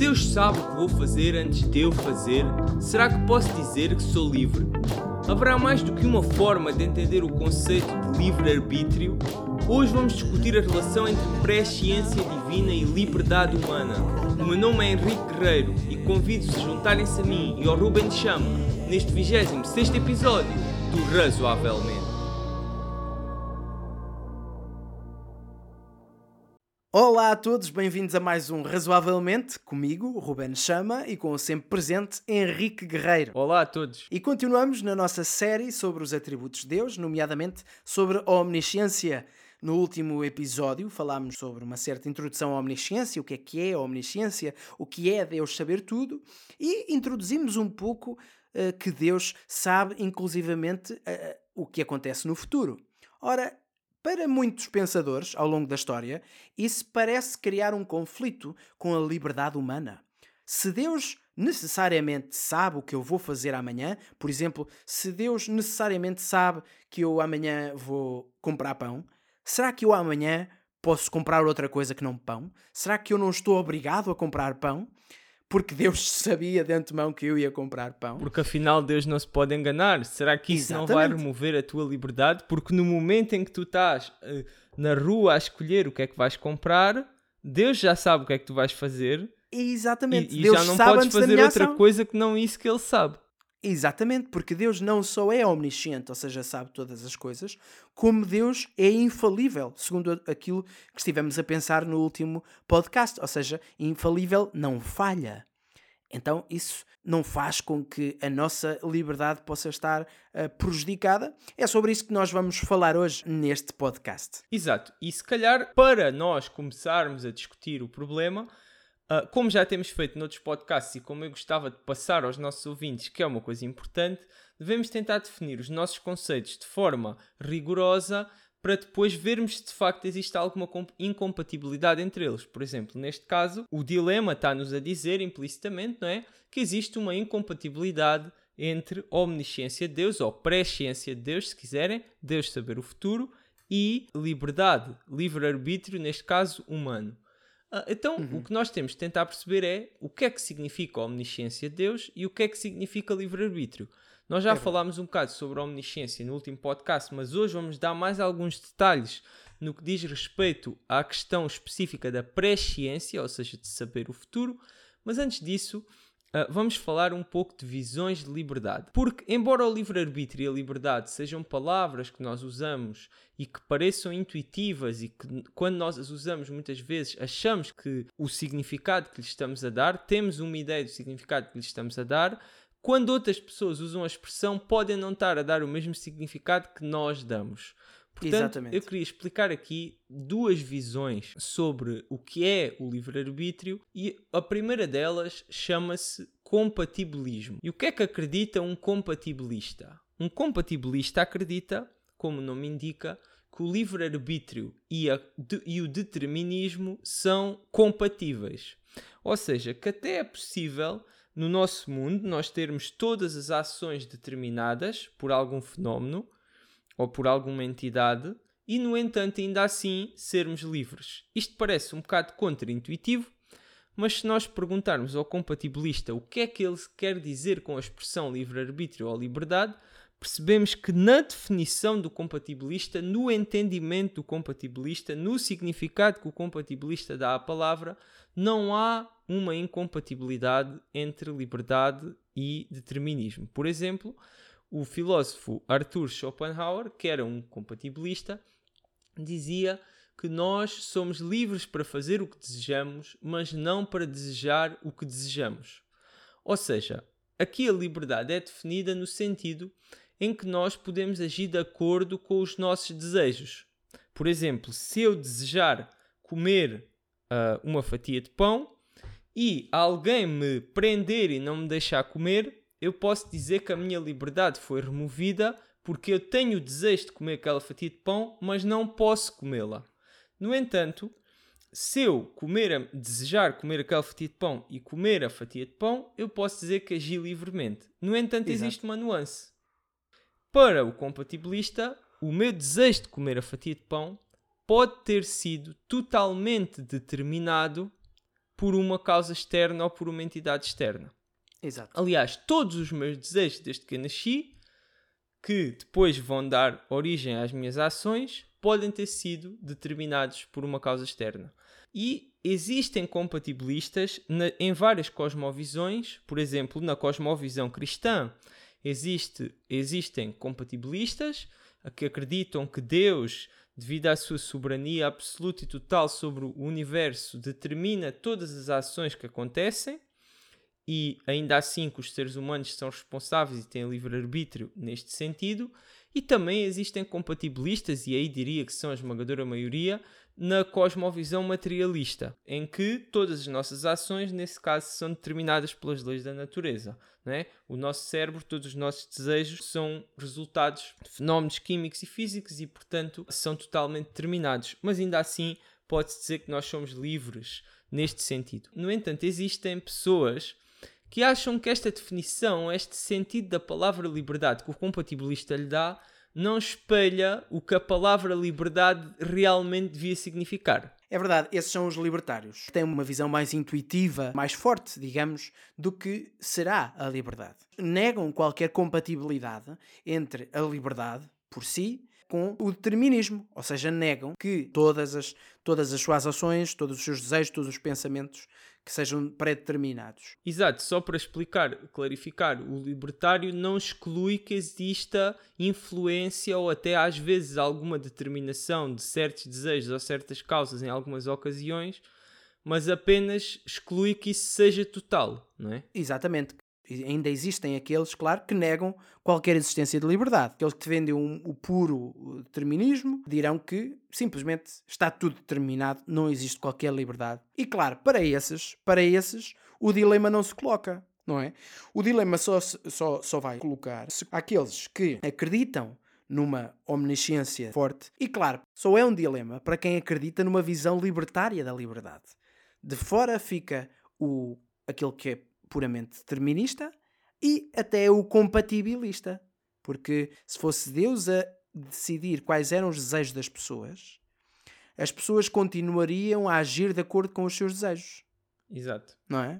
Deus sabe o que vou fazer antes de eu fazer, será que posso dizer que sou livre? Haverá mais do que uma forma de entender o conceito de livre-arbítrio? Hoje vamos discutir a relação entre presciência divina e liberdade humana. O meu nome é Henrique Guerreiro e convido-vos a juntarem-se a mim e ao Ruben Chama neste 26 episódio do Razoavelmente. Olá a todos, bem-vindos a mais um Razoavelmente, comigo, Ruben Chama, e com o sempre presente Henrique Guerreiro. Olá a todos. E continuamos na nossa série sobre os atributos de Deus, nomeadamente sobre a omnisciência. No último episódio falámos sobre uma certa introdução à omnisciência, o que é que é a omnisciência, o que é Deus saber tudo, e introduzimos um pouco uh, que Deus sabe inclusivamente uh, o que acontece no futuro. Ora, para muitos pensadores, ao longo da história, isso parece criar um conflito com a liberdade humana. Se Deus necessariamente sabe o que eu vou fazer amanhã, por exemplo, se Deus necessariamente sabe que eu amanhã vou comprar pão, será que eu amanhã posso comprar outra coisa que não pão? Será que eu não estou obrigado a comprar pão? Porque Deus sabia de antemão que eu ia comprar pão. Porque afinal Deus não se pode enganar. Será que isso Exatamente. não vai remover a tua liberdade? Porque no momento em que tu estás uh, na rua a escolher o que é que vais comprar, Deus já sabe o que é que tu vais fazer. Exatamente. E, e já não podes fazer outra ação. coisa que não isso que Ele sabe. Exatamente, porque Deus não só é omnisciente, ou seja, sabe todas as coisas, como Deus é infalível, segundo aquilo que estivemos a pensar no último podcast, ou seja, infalível não falha. Então, isso não faz com que a nossa liberdade possa estar uh, prejudicada. É sobre isso que nós vamos falar hoje neste podcast. Exato. E se calhar, para nós começarmos a discutir o problema, Uh, como já temos feito noutros podcasts e como eu gostava de passar aos nossos ouvintes, que é uma coisa importante, devemos tentar definir os nossos conceitos de forma rigorosa para depois vermos se de facto existe alguma incompatibilidade entre eles. Por exemplo, neste caso, o dilema está-nos a dizer implicitamente não é, que existe uma incompatibilidade entre omnisciência de Deus, ou presciência de Deus, se quiserem, Deus saber o futuro, e liberdade, livre-arbítrio, neste caso humano. Ah, então, uhum. o que nós temos de tentar perceber é o que é que significa a omnisciência de Deus e o que é que significa livre-arbítrio. Nós já é falámos um bocado sobre a omnisciência no último podcast, mas hoje vamos dar mais alguns detalhes no que diz respeito à questão específica da presciência, ou seja, de saber o futuro. Mas antes disso, Uh, vamos falar um pouco de visões de liberdade. Porque, embora o livre-arbítrio e a liberdade sejam palavras que nós usamos e que pareçam intuitivas e que, quando nós as usamos, muitas vezes achamos que o significado que lhes estamos a dar, temos uma ideia do significado que lhes estamos a dar, quando outras pessoas usam a expressão, podem não estar a dar o mesmo significado que nós damos. Portanto, Exatamente. eu queria explicar aqui duas visões sobre o que é o livre-arbítrio e a primeira delas chama-se compatibilismo. E o que é que acredita um compatibilista? Um compatibilista acredita, como o nome indica, que o livre-arbítrio e, e o determinismo são compatíveis. Ou seja, que até é possível no nosso mundo nós termos todas as ações determinadas por algum fenómeno ou por alguma entidade e, no entanto, ainda assim sermos livres. Isto parece um bocado contraintuitivo, mas se nós perguntarmos ao compatibilista o que é que ele quer dizer com a expressão livre-arbítrio ou liberdade, percebemos que na definição do compatibilista, no entendimento do compatibilista, no significado que o compatibilista dá à palavra, não há uma incompatibilidade entre liberdade e determinismo. Por exemplo, o filósofo Arthur Schopenhauer, que era um compatibilista, dizia que nós somos livres para fazer o que desejamos, mas não para desejar o que desejamos. Ou seja, aqui a liberdade é definida no sentido em que nós podemos agir de acordo com os nossos desejos. Por exemplo, se eu desejar comer uh, uma fatia de pão e alguém me prender e não me deixar comer, eu posso dizer que a minha liberdade foi removida porque eu tenho o desejo de comer aquela fatia de pão, mas não posso comê-la. No entanto, se eu comer, desejar comer aquela fatia de pão e comer a fatia de pão, eu posso dizer que agi livremente. No entanto, Exato. existe uma nuance. Para o compatibilista, o meu desejo de comer a fatia de pão pode ter sido totalmente determinado por uma causa externa ou por uma entidade externa. Exato. Aliás, todos os meus desejos desde que nasci, que depois vão dar origem às minhas ações, podem ter sido determinados por uma causa externa. E existem compatibilistas na, em várias cosmovisões, por exemplo, na cosmovisão cristã, existe, existem compatibilistas que acreditam que Deus, devido à sua soberania absoluta e total sobre o universo, determina todas as ações que acontecem e ainda assim que os seres humanos são responsáveis e têm livre-arbítrio neste sentido. E também existem compatibilistas, e aí diria que são a esmagadora maioria, na cosmovisão materialista, em que todas as nossas ações, nesse caso, são determinadas pelas leis da natureza. Não é? O nosso cérebro, todos os nossos desejos são resultados de fenómenos químicos e físicos e, portanto, são totalmente determinados. Mas ainda assim, pode-se dizer que nós somos livres neste sentido. No entanto, existem pessoas que acham que esta definição, este sentido da palavra liberdade que o compatibilista lhe dá, não espelha o que a palavra liberdade realmente devia significar. É verdade, esses são os libertários. Têm uma visão mais intuitiva, mais forte, digamos, do que será a liberdade. Negam qualquer compatibilidade entre a liberdade por si com o determinismo, ou seja, negam que todas as, todas as suas ações, todos os seus desejos, todos os pensamentos que sejam pré-determinados. Exato, só para explicar, clarificar, o libertário não exclui que exista influência ou até às vezes alguma determinação de certos desejos ou certas causas em algumas ocasiões, mas apenas exclui que isso seja total, não é? Exatamente, ainda existem aqueles, claro, que negam qualquer existência de liberdade. Aqueles que defendem um, o puro determinismo dirão que simplesmente está tudo determinado, não existe qualquer liberdade. E claro, para esses, para esses, o dilema não se coloca, não é? O dilema só, só, só vai colocar aqueles que acreditam numa omnisciência forte. E claro, só é um dilema para quem acredita numa visão libertária da liberdade. De fora fica o aquele que é puramente determinista e até o compatibilista. Porque se fosse Deus a decidir quais eram os desejos das pessoas, as pessoas continuariam a agir de acordo com os seus desejos. Exato. Não é?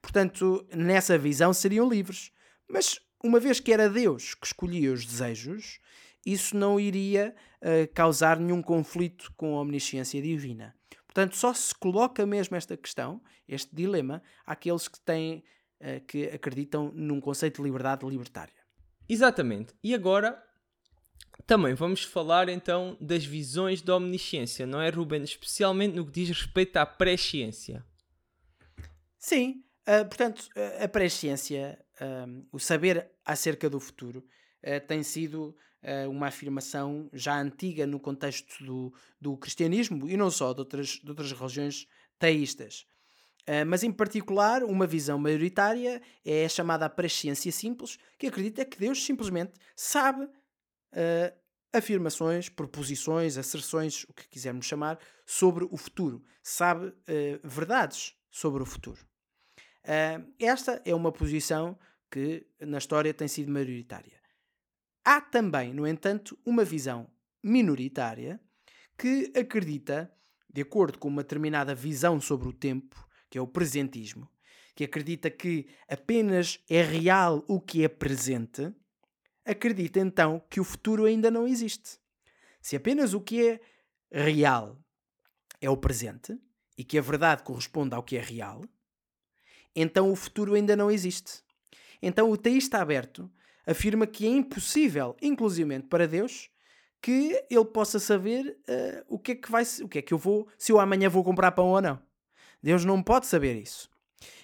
Portanto, nessa visão seriam livres. Mas uma vez que era Deus que escolhia os desejos, isso não iria uh, causar nenhum conflito com a omnisciência divina. Portanto, só se coloca mesmo esta questão, este dilema, àqueles que têm, uh, que acreditam num conceito de liberdade libertária. Exatamente. E agora também vamos falar então das visões da omnisciência, não é, Ruben? Especialmente no que diz respeito à presciência. Sim, uh, portanto, a presciência, um, o saber acerca do futuro, uh, tem sido uma afirmação já antiga no contexto do, do cristianismo e não só de outras, de outras religiões teístas. Uh, mas, em particular, uma visão maioritária é chamada presciência simples, que acredita que Deus simplesmente sabe uh, afirmações, proposições, asserções, o que quisermos chamar, sobre o futuro. Sabe uh, verdades sobre o futuro. esta é uma posição que na história tem sido maioritária. Há também, no entanto, uma visão minoritária que acredita, de acordo com uma determinada visão sobre o tempo, que é o presentismo, que acredita que apenas é real o que é presente, acredita então que o futuro ainda não existe. Se apenas o que é real é o presente e que a verdade corresponde ao que é real, então o futuro ainda não existe. Então o teísta aberto afirma que é impossível, inclusivamente para Deus, que ele possa saber uh, o que é que vai o que é que eu vou, se eu amanhã vou comprar pão ou não. Deus não pode saber isso.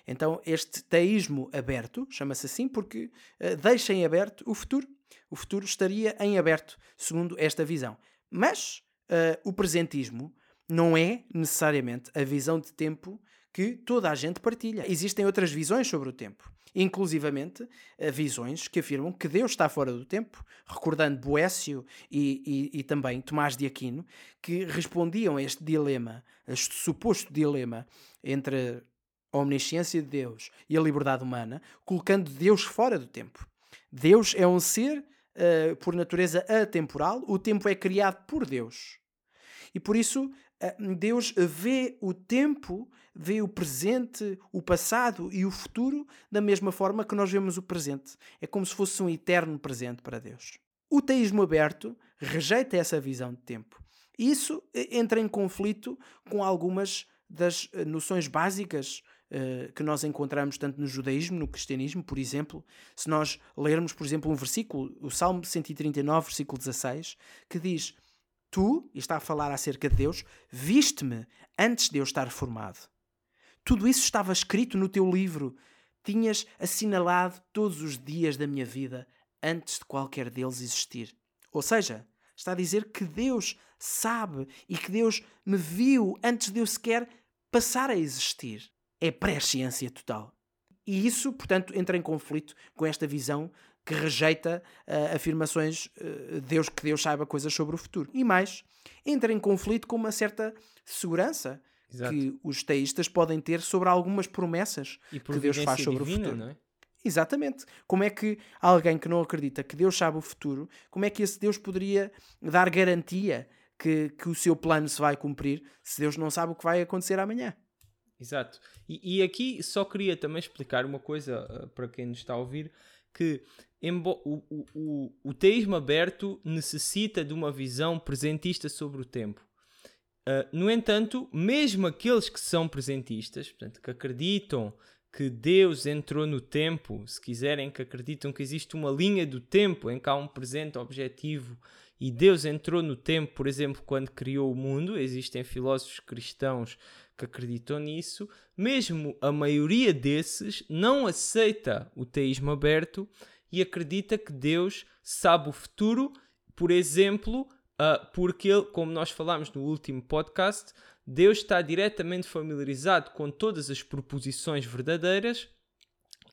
Então, este teísmo aberto, chama-se assim porque uh, deixa em aberto o futuro. O futuro estaria em aberto, segundo esta visão. Mas uh, o presentismo não é necessariamente a visão de tempo que toda a gente partilha. Existem outras visões sobre o tempo, inclusivamente eh, visões que afirmam que Deus está fora do tempo, recordando Boécio e, e, e também Tomás de Aquino, que respondiam a este dilema, a este suposto dilema entre a omnisciência de Deus e a liberdade humana, colocando Deus fora do tempo. Deus é um ser, uh, por natureza, atemporal, o tempo é criado por Deus. E por isso Deus vê o tempo, vê o presente, o passado e o futuro da mesma forma que nós vemos o presente. É como se fosse um eterno presente para Deus. O teísmo aberto rejeita essa visão de tempo. Isso entra em conflito com algumas das eh, noções básicas uh, que nós encontramos tanto no judaísmo, no cristianismo, por exemplo. Se nós lermos, por exemplo, um versículo, o Salmo 139, versículo 16, que diz: Tu, e está a falar acerca de Deus, viste-me antes de eu estar formado. Tudo isso estava escrito no teu livro. Tinhas assinalado todos os dias da minha vida antes de qualquer deles existir. Ou seja, está a dizer que Deus sabe e que Deus me viu antes de eu sequer passar a existir. É presciência total. E isso, portanto, entra em conflito com esta visão que rejeita uh, afirmações uh, Deus que Deus saiba coisas sobre o futuro. E mais, entra em conflito com uma certa segurança Exato. que os teístas podem ter sobre algumas promessas que Deus faz sobre divina, o futuro. É? Exatamente. Como é que alguém que não acredita que Deus sabe o futuro, como é que esse Deus poderia dar garantia que, que o seu plano se vai cumprir se Deus não sabe o que vai acontecer amanhã? Exato. E, e aqui só queria também explicar uma coisa uh, para quem nos está a ouvir, que o, o, o, o teísmo aberto necessita de uma visão presentista sobre o tempo. Uh, no entanto, mesmo aqueles que são presentistas, portanto, que acreditam que Deus entrou no tempo, se quiserem, que acreditam que existe uma linha do tempo em que há um presente objetivo e Deus entrou no tempo, por exemplo, quando criou o mundo, existem filósofos cristãos que acreditam nisso, mesmo a maioria desses não aceita o teísmo aberto e acredita que Deus sabe o futuro, por exemplo, uh, porque ele, como nós falámos no último podcast, Deus está diretamente familiarizado com todas as proposições verdadeiras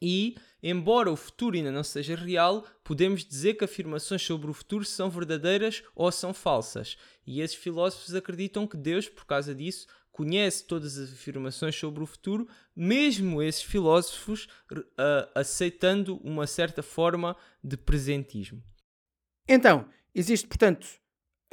e, embora o futuro ainda não seja real, podemos dizer que afirmações sobre o futuro são verdadeiras ou são falsas. E esses filósofos acreditam que Deus, por causa disso, conhece todas as afirmações sobre o futuro, mesmo esses filósofos uh, aceitando uma certa forma de presentismo. Então, existe, portanto,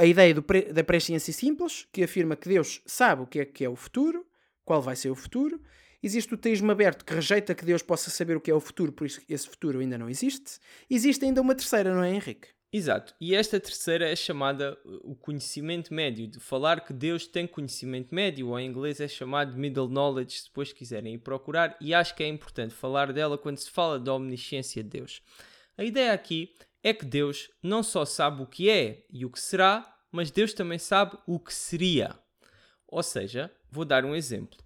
a ideia pre da presciência simples, que afirma que Deus sabe o que é que é o futuro, qual vai ser o futuro. Existe o teísmo aberto, que rejeita que Deus possa saber o que é o futuro, por isso esse futuro ainda não existe. Existe ainda uma terceira, não é, Henrique? Exato. E esta terceira é chamada o conhecimento médio, de falar que Deus tem conhecimento médio, ou em inglês é chamado middle knowledge, se depois quiserem ir procurar, e acho que é importante falar dela quando se fala da omnisciência de Deus. A ideia aqui é que Deus não só sabe o que é e o que será, mas Deus também sabe o que seria. Ou seja, vou dar um exemplo.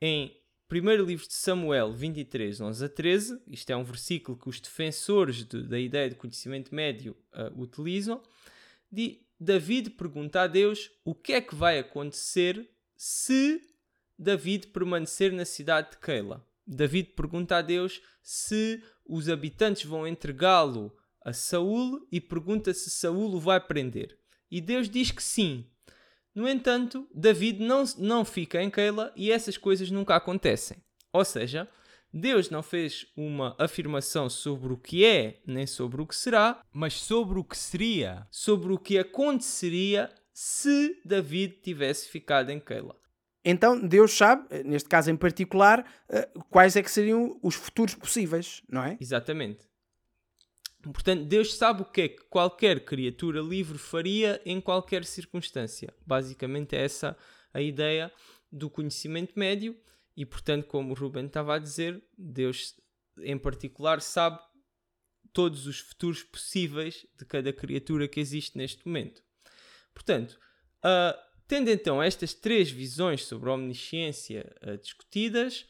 Em 1 livro de Samuel 23, 11 a 13, isto é um versículo que os defensores de, da ideia de conhecimento médio uh, utilizam, de, David pergunta a Deus o que é que vai acontecer se David permanecer na cidade de Keila. David pergunta a Deus se os habitantes vão entregá-lo a Saul e pergunta se Saul o vai prender. E Deus diz que sim. No entanto, David não, não fica em Keila e essas coisas nunca acontecem. Ou seja, Deus não fez uma afirmação sobre o que é, nem sobre o que será, mas sobre o que seria, sobre o que aconteceria se David tivesse ficado em Keila. Então Deus sabe, neste caso em particular, eh, quais é que seriam os futuros possíveis, não é? Exatamente. Portanto, Deus sabe o que é que qualquer criatura livre faria em qualquer circunstância. Basicamente, é essa a ideia do conhecimento médio, e portanto, como o Ruben estava a dizer, Deus em particular sabe todos os futuros possíveis de cada criatura que existe neste momento. Portanto, uh, tendo então estas três visões sobre a omnisciência uh, discutidas,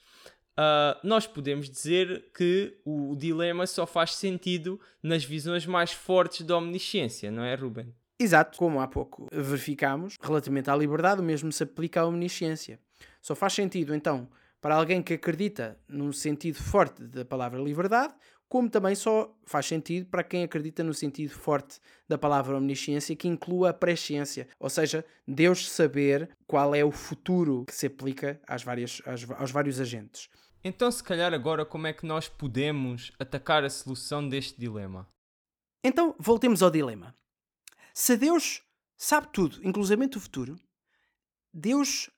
Uh, nós podemos dizer que o dilema só faz sentido nas visões mais fortes da omnisciência, não é, Ruben? Exato, como há pouco verificámos, relativamente à liberdade, o mesmo se aplica à omnisciência. Só faz sentido, então, para alguém que acredita num sentido forte da palavra liberdade, como também só faz sentido para quem acredita no sentido forte da palavra omnisciência, que inclua a presciência, ou seja, Deus saber qual é o futuro que se aplica às várias, às, aos vários agentes. Então, se calhar, agora, como é que nós podemos atacar a solução deste dilema? Então, voltemos ao dilema. Se Deus sabe tudo, inclusivamente o futuro, Deus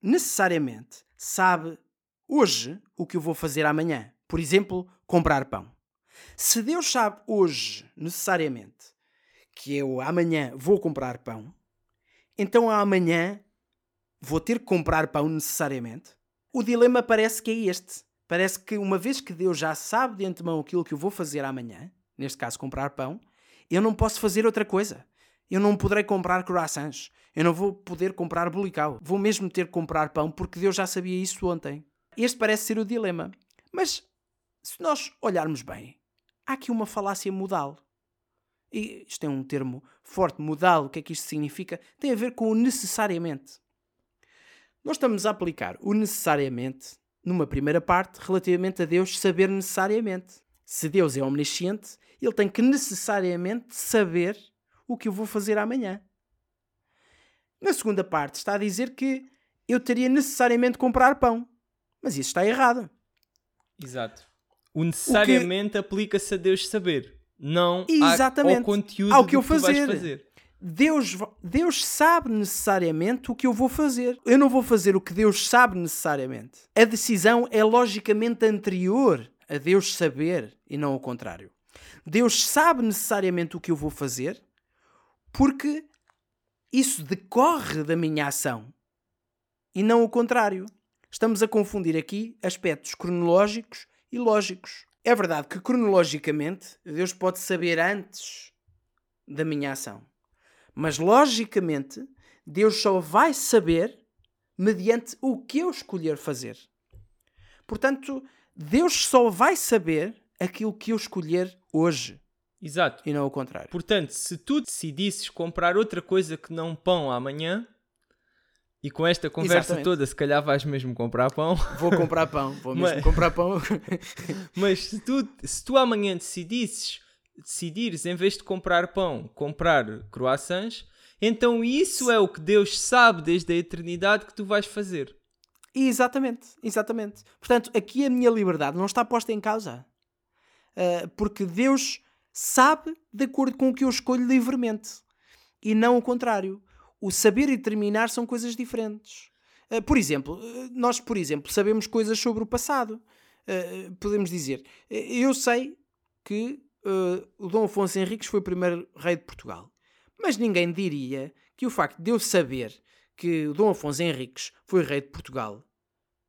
necessariamente sabe hoje o que eu vou fazer amanhã. Por exemplo, comprar pão. Se Deus sabe hoje, necessariamente, que eu amanhã vou comprar pão, então amanhã vou ter que comprar pão necessariamente? O dilema parece que é este. Parece que uma vez que Deus já sabe de antemão aquilo que eu vou fazer amanhã, neste caso comprar pão, eu não posso fazer outra coisa. Eu não poderei comprar croissants. Eu não vou poder comprar bulical. Vou mesmo ter que comprar pão porque Deus já sabia isso ontem. Este parece ser o dilema. Mas se nós olharmos bem, há aqui uma falácia modal. E isto é um termo forte, modal. O que é que isto significa? Tem a ver com o necessariamente. Nós estamos a aplicar o necessariamente numa primeira parte relativamente a Deus saber necessariamente. Se Deus é omnisciente, ele tem que necessariamente saber o que eu vou fazer amanhã. Na segunda parte está a dizer que eu teria necessariamente comprar pão. Mas isso está errado. Exato. O necessariamente que... aplica-se a Deus saber, não Exatamente. ao conteúdo ao que eu fazer. fazer. Deus, Deus sabe necessariamente o que eu vou fazer. Eu não vou fazer o que Deus sabe necessariamente. A decisão é logicamente anterior a Deus saber e não o contrário. Deus sabe necessariamente o que eu vou fazer porque isso decorre da minha ação e não o contrário. Estamos a confundir aqui aspectos cronológicos e lógicos. É verdade que cronologicamente Deus pode saber antes da minha ação. Mas logicamente, Deus só vai saber mediante o que eu escolher fazer. Portanto, Deus só vai saber aquilo que eu escolher hoje. Exato. E não o contrário. Portanto, se tu decidisses comprar outra coisa que não pão amanhã, e com esta conversa Exatamente. toda, se calhar vais mesmo comprar pão. Vou comprar pão, vou mesmo mas, comprar pão. mas se tu, se tu amanhã decidisses decidires, em vez de comprar pão, comprar croissants, então isso é o que Deus sabe desde a eternidade que tu vais fazer. Exatamente, exatamente. Portanto, aqui a minha liberdade não está posta em causa. Uh, porque Deus sabe de acordo com o que eu escolho livremente. E não o contrário. O saber e determinar são coisas diferentes. Uh, por exemplo, nós, por exemplo, sabemos coisas sobre o passado. Uh, podemos dizer, eu sei que uh, o Dom Afonso Henriques foi o primeiro rei de Portugal. Mas ninguém diria que o facto de eu saber que o Dom Afonso Henriques foi rei de Portugal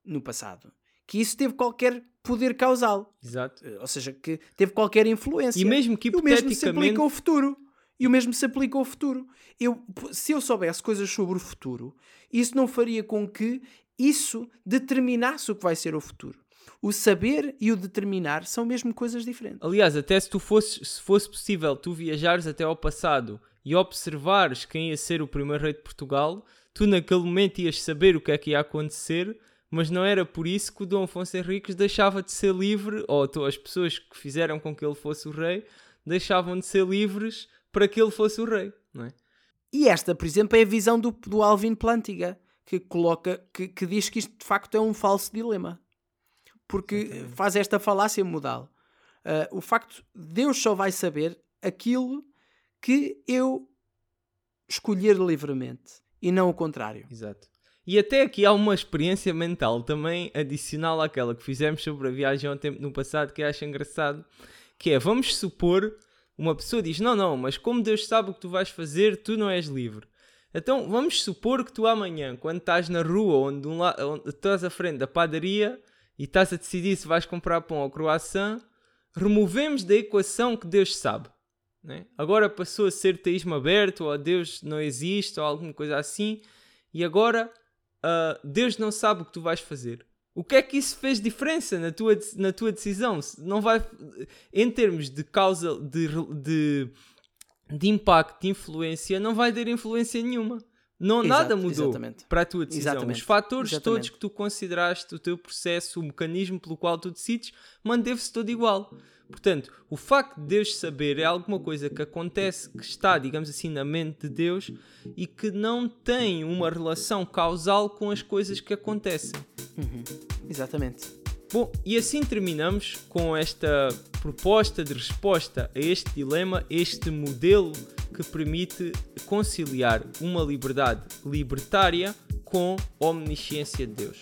no passado, que isso teve qualquer poder causal. Exato. Uh, ou seja, que teve qualquer influência. E mesmo que hipoteticamente... o mesmo se aplica ao futuro. E o mesmo se aplica ao futuro. Eu, se eu soubesse coisas sobre o futuro, isso não faria com que isso determinasse o que vai ser o futuro o saber e o determinar são mesmo coisas diferentes. Aliás, até se tu fosse, se fosse possível tu viajares até ao passado e observares quem ia ser o primeiro rei de Portugal, tu naquele momento ias saber o que é que ia acontecer, mas não era por isso que o Dom Afonso Henriques deixava de ser livre, ou as pessoas que fizeram com que ele fosse o rei deixavam de ser livres para que ele fosse o rei, não é? E esta, por exemplo, é a visão do, do Alvin Plantinga, que coloca, que, que diz que isto de facto é um falso dilema porque faz esta falácia modal. Uh, o facto de Deus só vai saber aquilo que eu escolher livremente e não o contrário. Exato. E até aqui há uma experiência mental também adicional àquela que fizemos sobre a viagem ao tempo no passado que acho engraçado, que é, vamos supor, uma pessoa diz, não, não, mas como Deus sabe o que tu vais fazer, tu não és livre. Então vamos supor que tu amanhã, quando estás na rua, onde, um la... onde estás à frente da padaria, e estás a decidir se vais comprar pão ou croissant, removemos da equação que Deus sabe. Né? Agora passou a ser teísmo aberto, ou Deus não existe, ou alguma coisa assim, e agora uh, Deus não sabe o que tu vais fazer. O que é que isso fez diferença na tua, na tua decisão? Não vai, em termos de causa, de, de, de impacto, de influência, não vai ter influência nenhuma. Não, Exato, nada mudou exatamente. para a tua decisão. Exatamente. Os fatores exatamente. todos que tu consideraste, o teu processo, o mecanismo pelo qual tu decides, manteve-se todo igual. Portanto, o facto de Deus saber é alguma coisa que acontece, que está, digamos assim, na mente de Deus e que não tem uma relação causal com as coisas que acontecem. Uhum. Exatamente. Bom, e assim terminamos com esta proposta de resposta a este dilema, este modelo que permite conciliar uma liberdade libertária com a omnisciência de Deus.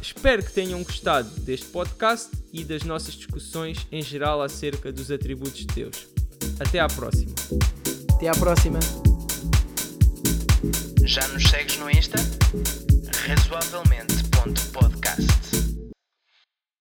Espero que tenham gostado deste podcast e das nossas discussões em geral acerca dos atributos de Deus. Até à próxima. Até à próxima. Já nos segues no Insta? Razoavelmente.